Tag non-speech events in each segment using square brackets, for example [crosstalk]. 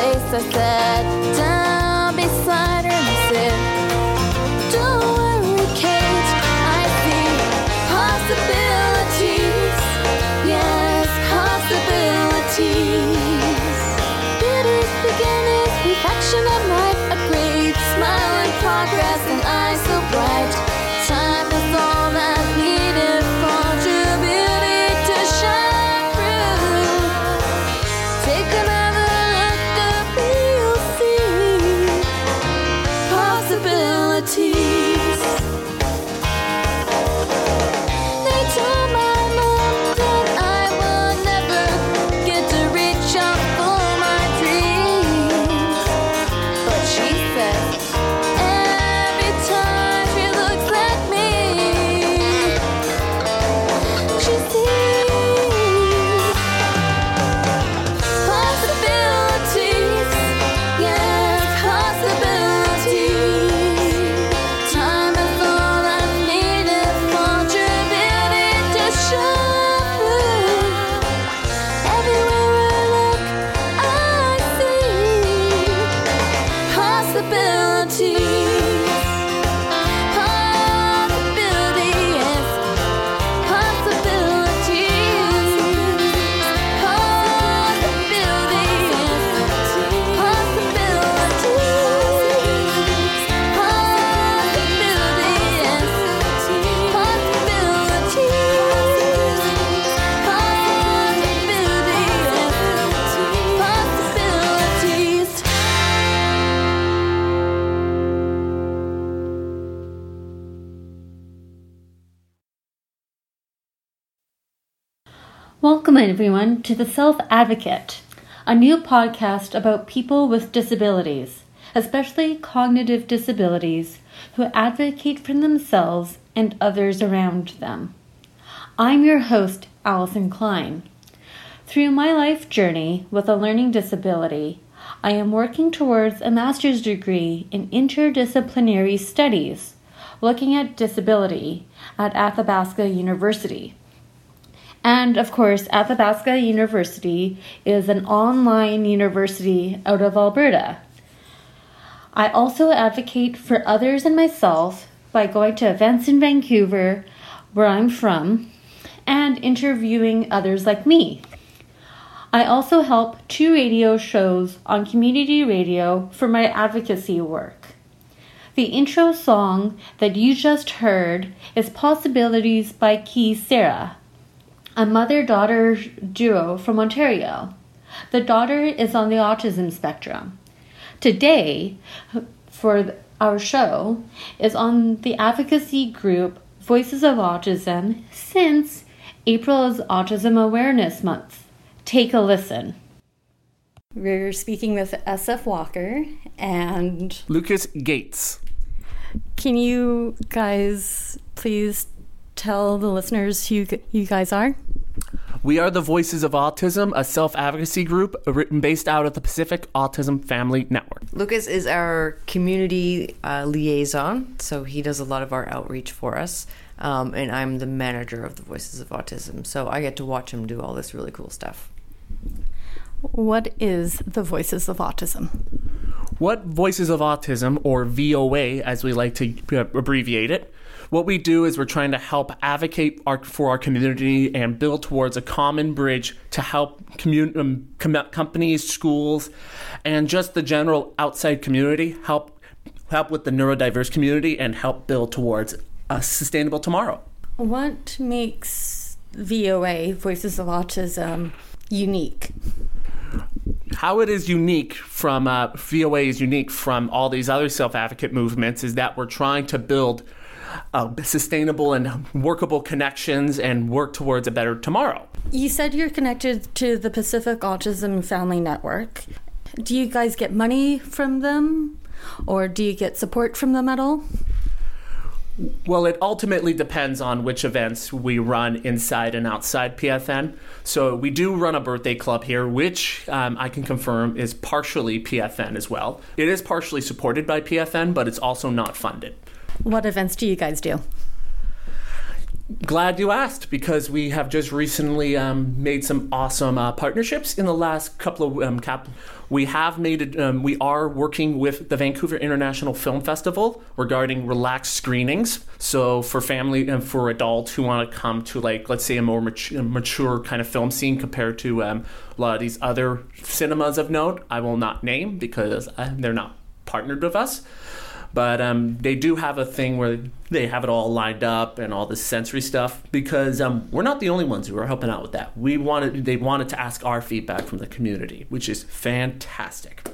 face. I sat everyone, to The Self Advocate, a new podcast about people with disabilities, especially cognitive disabilities, who advocate for themselves and others around them. I'm your host, Allison Klein. Through my life journey with a learning disability, I am working towards a master's degree in interdisciplinary studies, looking at disability at Athabasca University. And of course, Athabasca University is an online university out of Alberta. I also advocate for others and myself by going to events in Vancouver, where I'm from, and interviewing others like me. I also help two radio shows on community radio for my advocacy work. The intro song that you just heard is Possibilities by Key Sarah a mother daughter duo from Ontario. The daughter is on the autism spectrum. Today, for our show, is on the advocacy group Voices of Autism since April is Autism Awareness Month. Take a listen. We're speaking with SF Walker, and Lucas Gates. can you guys please tell the listeners who you guys are? We are the Voices of Autism, a self advocacy group written based out of the Pacific Autism Family Network. Lucas is our community uh, liaison, so he does a lot of our outreach for us. Um, and I'm the manager of the Voices of Autism, so I get to watch him do all this really cool stuff. What is the Voices of Autism? What Voices of Autism, or VOA as we like to uh, abbreviate it, what we do is we're trying to help advocate our, for our community and build towards a common bridge to help commun- um, com- companies, schools, and just the general outside community help help with the neurodiverse community and help build towards a sustainable tomorrow. What makes VOA, Voices of Autism, unique? how it is unique from uh, VOA is unique from all these other self advocate movements is that we're trying to build uh, sustainable and workable connections and work towards a better tomorrow. You said you're connected to the Pacific Autism Family Network. Do you guys get money from them? Or do you get support from them at all? Well, it ultimately depends on which events we run inside and outside PFN. So we do run a birthday club here, which um, I can confirm is partially PFN as well. It is partially supported by PFN, but it's also not funded. What events do you guys do? Glad you asked because we have just recently um, made some awesome uh, partnerships in the last couple of um, cap. We have made it. Um, we are working with the Vancouver International Film Festival regarding relaxed screenings. So for family and for adults who want to come to like let's say a more mature, mature kind of film scene compared to um, a lot of these other cinemas of note, I will not name because uh, they're not partnered with us. But um, they do have a thing where they have it all lined up and all this sensory stuff because um, we're not the only ones who are helping out with that. We wanted they wanted to ask our feedback from the community, which is fantastic.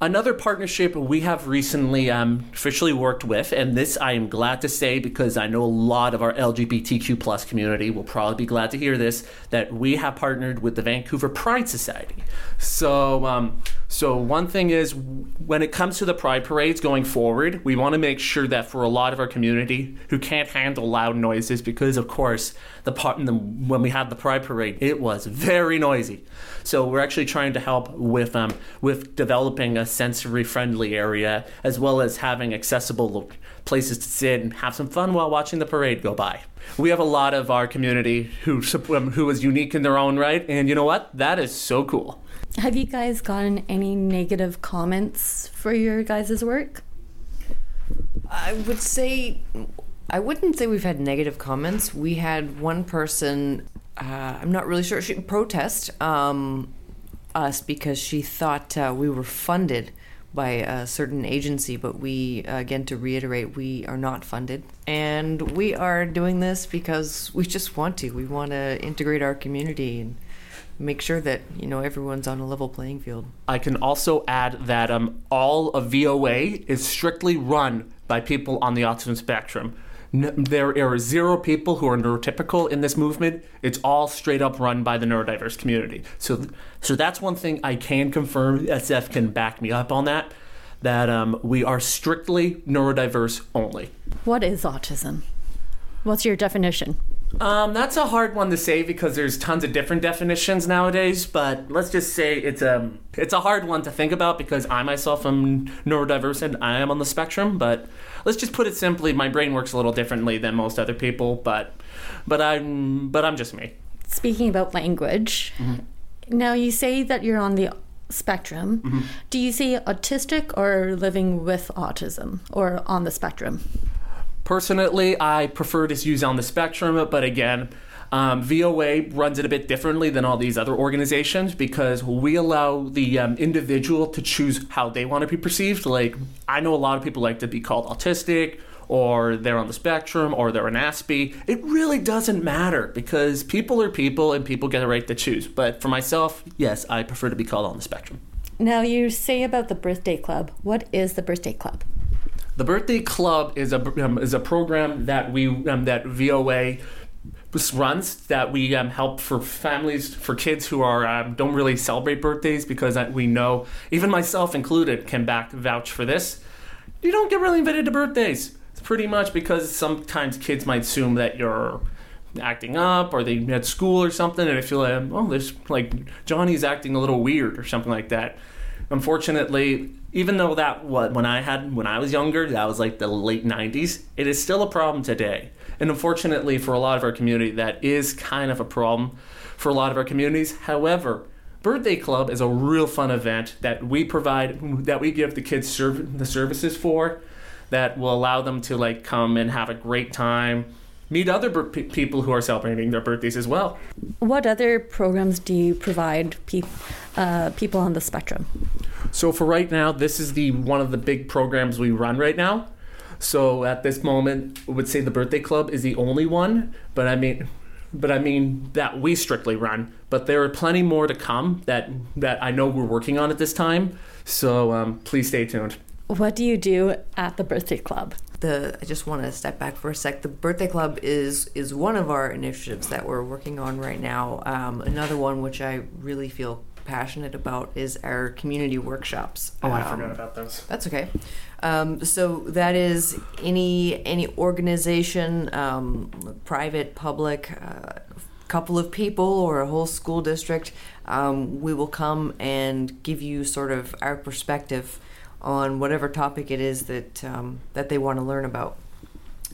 Another partnership we have recently um, officially worked with, and this I am glad to say because I know a lot of our LGBTQ plus community will probably be glad to hear this, that we have partnered with the Vancouver Pride Society. So, um, so one thing is when it comes to the Pride parades going forward, we want to make sure that for a lot of our community who can't handle loud noises, because of course the part the, when we had the Pride parade, it was very noisy. So we're actually trying to help with um, with developing a sensory friendly area as well as having accessible places to sit and have some fun while watching the parade go by. We have a lot of our community who um, who is unique in their own right, and you know what? That is so cool. Have you guys gotten any negative comments for your guys' work? I would say, I wouldn't say we've had negative comments. We had one person, uh, I'm not really sure, she protest um, us because she thought uh, we were funded by a certain agency, but we, again, to reiterate, we are not funded. And we are doing this because we just want to. We want to integrate our community and make sure that you know everyone's on a level playing field. I can also add that um, all of VOA is strictly run by people on the autism spectrum. N- there are zero people who are neurotypical in this movement. It's all straight up run by the neurodiverse community. So, th- so that's one thing I can confirm. SF can back me up on that. That um, we are strictly neurodiverse only. What is autism? What's your definition? Um, that's a hard one to say because there's tons of different definitions nowadays. But let's just say it's a it's a hard one to think about because I myself am neurodiverse and I am on the spectrum. But let's just put it simply: my brain works a little differently than most other people. But but I'm but I'm just me. Speaking about language, mm-hmm. now you say that you're on the spectrum. Mm-hmm. Do you say autistic or living with autism or on the spectrum? Personally, I prefer to use on the spectrum, but again, um, VOA runs it a bit differently than all these other organizations because we allow the um, individual to choose how they want to be perceived. Like, I know a lot of people like to be called autistic, or they're on the spectrum, or they're an Aspie. It really doesn't matter because people are people and people get a right to choose. But for myself, yes, I prefer to be called on the spectrum. Now you say about the birthday club. What is the birthday club? The Birthday Club is a um, is a program that we um, that VOA runs that we um, help for families for kids who are um, don't really celebrate birthdays because we know even myself included can back vouch for this. You don't get really invited to birthdays. It's pretty much because sometimes kids might assume that you're acting up or they at school or something and I feel like oh there's like Johnny's acting a little weird or something like that. Unfortunately, even though that what when I had when I was younger, that was like the late '90s. It is still a problem today, and unfortunately for a lot of our community, that is kind of a problem for a lot of our communities. However, Birthday Club is a real fun event that we provide that we give the kids serv- the services for that will allow them to like come and have a great time meet other pe- people who are celebrating their birthdays as well What other programs do you provide pe- uh, people on the spectrum? So for right now, this is the one of the big programs we run right now. So at this moment, I would say the birthday club is the only one, but I mean, but I mean that we strictly run. But there are plenty more to come that that I know we're working on at this time. So um, please stay tuned. What do you do at the birthday club? the I just want to step back for a sec. The birthday club is is one of our initiatives that we're working on right now. Um, another one which I really feel passionate about is our community workshops. Oh, I Um, forgot about those. That's okay. Um, so that is any any organization, um, private, public, uh, couple of people, or a whole school district. Um, we will come and give you sort of our perspective on whatever topic it is that um, that they want to learn about.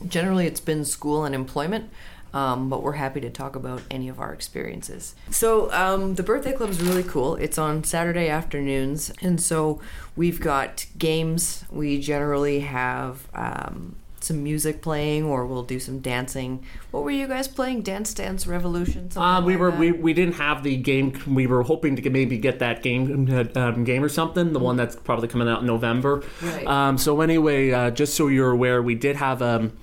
Generally, it's been school and employment. Um, but we're happy to talk about any of our experiences. So um, the birthday club is really cool. It's on Saturday afternoons, and so we've got games. We generally have um, some music playing, or we'll do some dancing. What were you guys playing? Dance Dance Revolution? Uh, we like were that? we, we didn't have the game. We were hoping to maybe get that game um, game or something. The one that's probably coming out in November. Right. Um, so anyway, uh, just so you're aware, we did have um,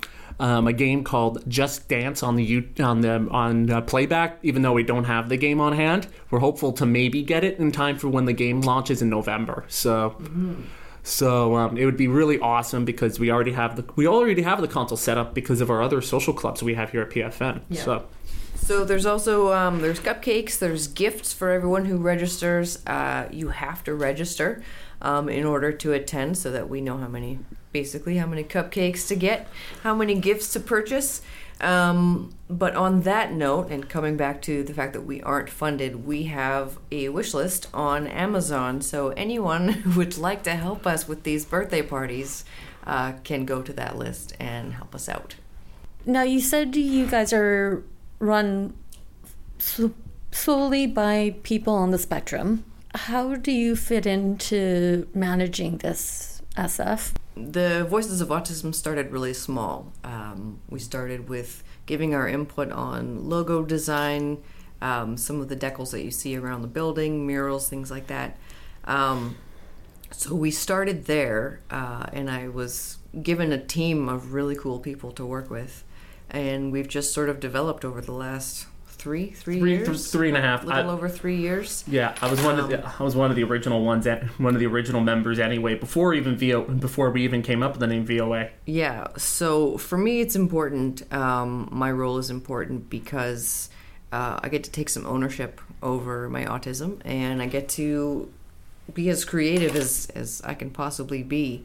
um, a game called Just Dance on the U- on the on uh, playback. Even though we don't have the game on hand, we're hopeful to maybe get it in time for when the game launches in November. So. So um, it would be really awesome because we already have the we already have the console set up because of our other social clubs we have here at PFN. Yeah. So So there's also um, there's cupcakes. There's gifts for everyone who registers. Uh, you have to register um, in order to attend, so that we know how many basically how many cupcakes to get, how many gifts to purchase. Um, but on that note, and coming back to the fact that we aren't funded, we have a wish list on Amazon. So anyone [laughs] who would like to help us with these birthday parties uh, can go to that list and help us out. Now, you said you guys are run solely by people on the spectrum. How do you fit into managing this SF? the Voices of Autism started really small. Um, we started with giving our input on logo design, um, some of the decals that you see around the building, murals, things like that. Um, so we started there, uh, and I was given a team of really cool people to work with, and we've just sort of developed over the last three, three, three, years, three and a half. a little I- over three years. Yeah, I was one of the I was one of the original ones, at, one of the original members anyway. Before even VO, before we even came up with the name VOA. Yeah, so for me, it's important. Um, my role is important because uh, I get to take some ownership over my autism and I get to be as creative as, as I can possibly be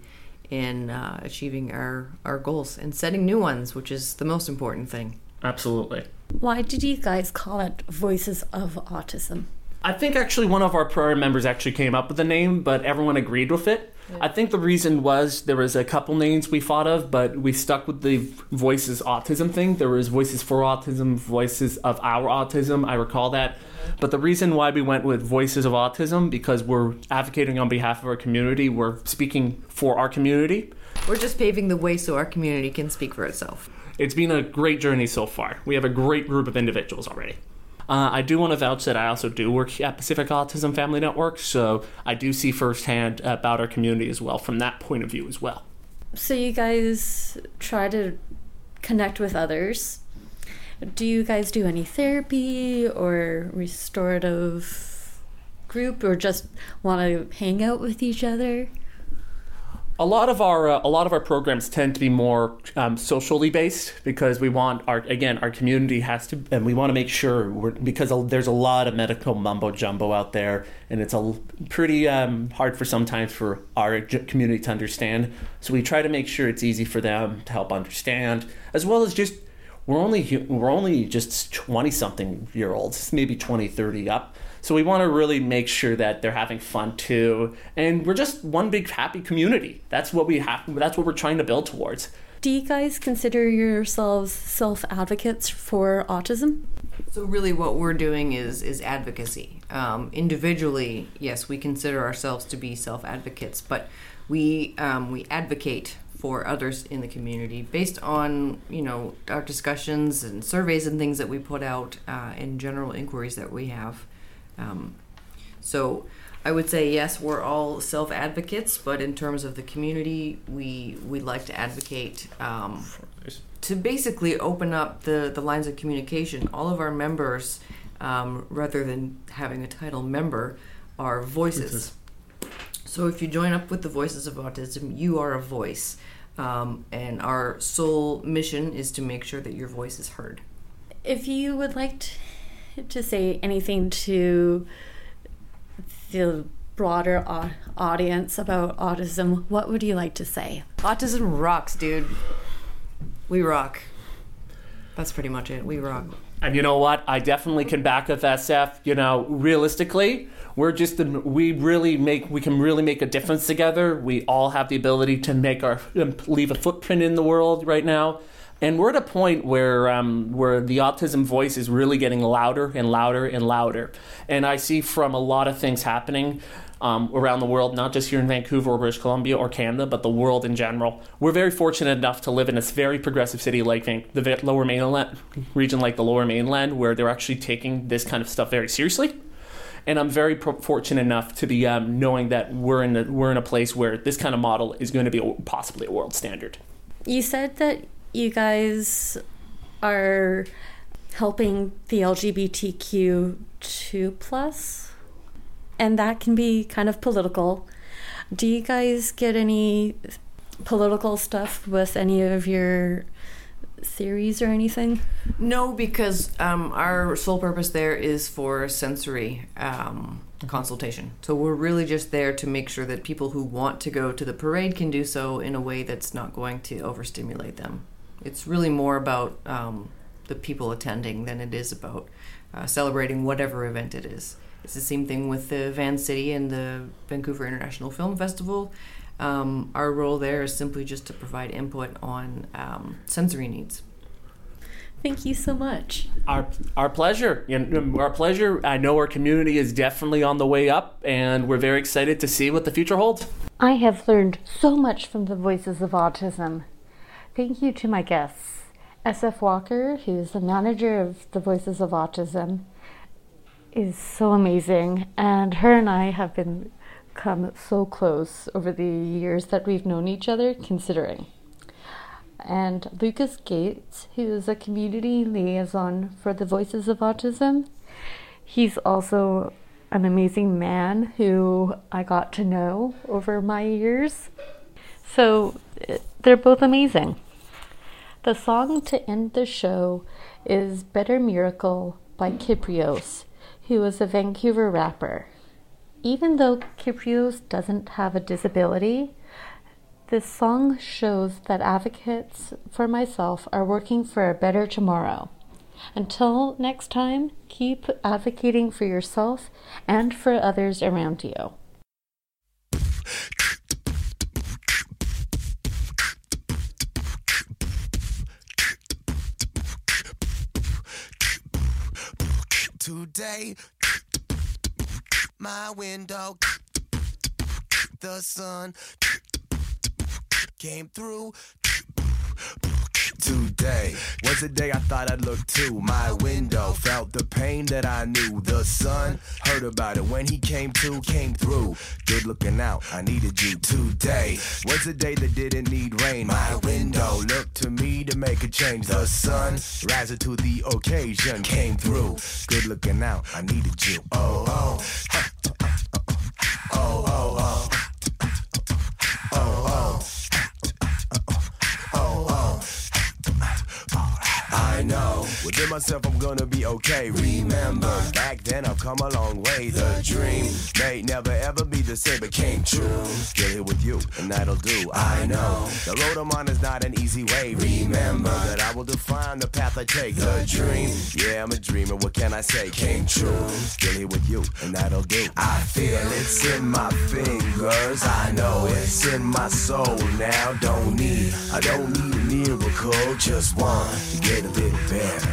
in uh, achieving our, our goals and setting new ones, which is the most important thing. Absolutely. Why did you guys call it Voices of Autism? I think actually one of our prior members actually came up with the name, but everyone agreed with it. I think the reason was there was a couple names we thought of, but we stuck with the Voices Autism thing. There was Voices for Autism, Voices of Our Autism. I recall that. Mm-hmm. But the reason why we went with Voices of Autism because we're advocating on behalf of our community. We're speaking for our community. We're just paving the way so our community can speak for itself. It's been a great journey so far. We have a great group of individuals already. Uh, I do want to vouch that I also do work at Pacific Autism Family Network, so I do see firsthand about our community as well from that point of view as well. So, you guys try to connect with others. Do you guys do any therapy or restorative group or just want to hang out with each other? A lot of our uh, a lot of our programs tend to be more um, socially based because we want our again our community has to and we want to make sure we're, because there's a lot of medical mumbo jumbo out there and it's a pretty um, hard for sometimes for our community to understand. So we try to make sure it's easy for them to help understand as well as just we're only we're only just 20 something year olds maybe 20 30 up so we want to really make sure that they're having fun too and we're just one big happy community that's what we have that's what we're trying to build towards Do you guys consider yourselves self advocates for autism? So really, what we're doing is is advocacy. Um, individually, yes, we consider ourselves to be self advocates, but we um, we advocate for others in the community based on you know our discussions and surveys and things that we put out uh, and general inquiries that we have. Um, so I would say yes, we're all self advocates, but in terms of the community, we we like to advocate. Um, to basically open up the, the lines of communication. All of our members, um, rather than having a title member, are voices. So if you join up with the Voices of Autism, you are a voice. Um, and our sole mission is to make sure that your voice is heard. If you would like t- to say anything to the broader au- audience about autism, what would you like to say? Autism rocks, dude. We rock. That's pretty much it. We rock. And you know what? I definitely can back up SF. You know, realistically, we're just the, we really make we can really make a difference together. We all have the ability to make our um, leave a footprint in the world right now. And we're at a point where um, where the autism voice is really getting louder and louder and louder. And I see from a lot of things happening um, around the world, not just here in Vancouver or British Columbia or Canada, but the world in general. We're very fortunate enough to live in this very progressive city like Van- the Lower Mainland region, like the Lower Mainland, where they're actually taking this kind of stuff very seriously. And I'm very pro- fortunate enough to be um, knowing that we're in a, we're in a place where this kind of model is going to be possibly a world standard. You said that you guys are helping the LGBTQ2 plus, and that can be kind of political. Do you guys get any political stuff with any of your theories or anything? No, because um, our sole purpose there is for sensory um, consultation. So we're really just there to make sure that people who want to go to the parade can do so in a way that's not going to overstimulate them. It's really more about um, the people attending than it is about uh, celebrating whatever event it is. It's the same thing with the Vancity and the Vancouver International Film Festival. Um, our role there is simply just to provide input on um, sensory needs. Thank you so much. Our our pleasure. Our pleasure. I know our community is definitely on the way up, and we're very excited to see what the future holds. I have learned so much from the Voices of Autism. Thank you to my guests. SF Walker, who's the manager of the Voices of Autism, is so amazing, and her and I have been come so close over the years that we've known each other, considering. And Lucas Gates, who is a community liaison for the Voices of Autism, he's also an amazing man who I got to know over my years. So eh, they're both amazing. The song to end the show is Better Miracle by Kyprios, who is a Vancouver rapper. Even though Kyprios doesn't have a disability, this song shows that advocates for myself are working for a better tomorrow. Until next time, keep advocating for yourself and for others around you. Today, my window, the sun came through. Today was the day I thought I'd look to my window. Felt the pain that I knew. The sun heard about it when he came to, came through. Good looking out, I needed you today. Was the day that didn't need rain. My window looked to me to make a change. The sun rising to the occasion came through. Good looking out, I needed you. Oh. Oh, myself I'm gonna be okay. Remember, back then I've come a long way. The dream may never ever be the same, but came true. Still here with you, and that'll do. I know the road I'm on is not an easy way. Remember that I will define the path I take. The dream, yeah, I'm a dreamer. What can I say? Came true. Still here with you, and that'll do. I feel it's in my fingers. I know it's in my soul now. Don't need, I don't need a miracle. Just want to get a little better.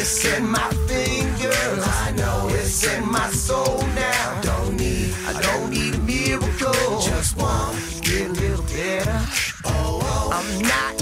It's in my fingers. I know it's in my soul now. Don't need, I don't need a miracle. Just get a little better. Oh, oh. I'm not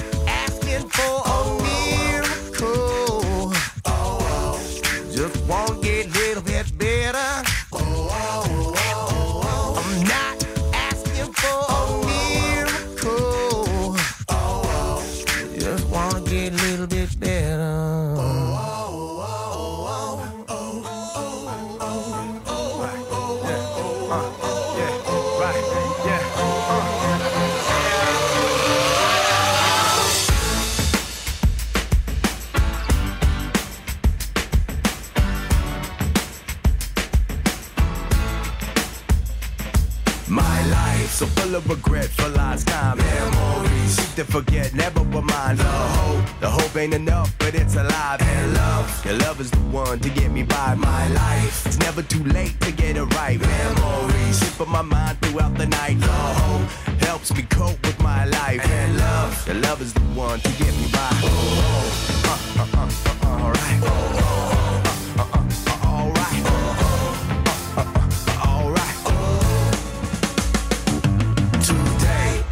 full of regret for lost time. Memories seek to forget, never remind. The hope, the hope ain't enough, but it's alive. And love, your love is the one to get me by my life. It's never too late to get it right. Memories slip on my mind throughout the night. The hope helps me cope with my life. And love, your love is the one to get me by. Oh, oh, uh, uh, uh, uh, alright. Oh, oh, uh,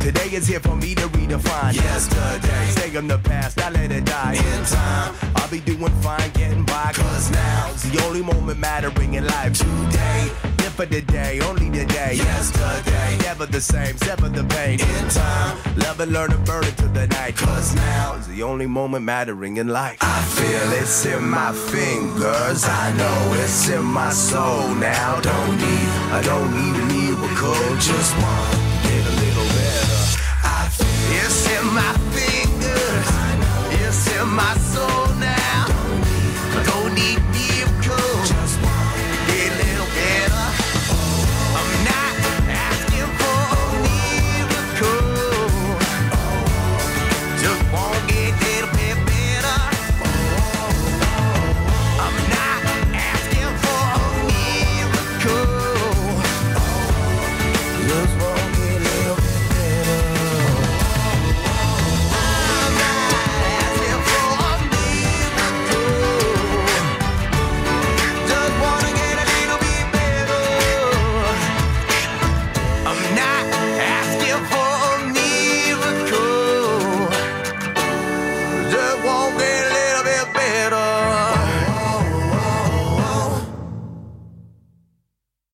Today, today is here for me to redefine. Yesterday, stay in the past, I let it die. In time, I'll be doing fine, getting by. Cause now's the only moment mattering in life. Today, for the day, only the day. Yesterday, never the same, sever the pain. In time, love and learn and burn it to the night. Cause now's the only moment mattering in life. I feel it's in my fingers, I know it's in my soul now. Don't need, I don't need a miracle, just want to get a little better. It's in my fingers, it's in my soul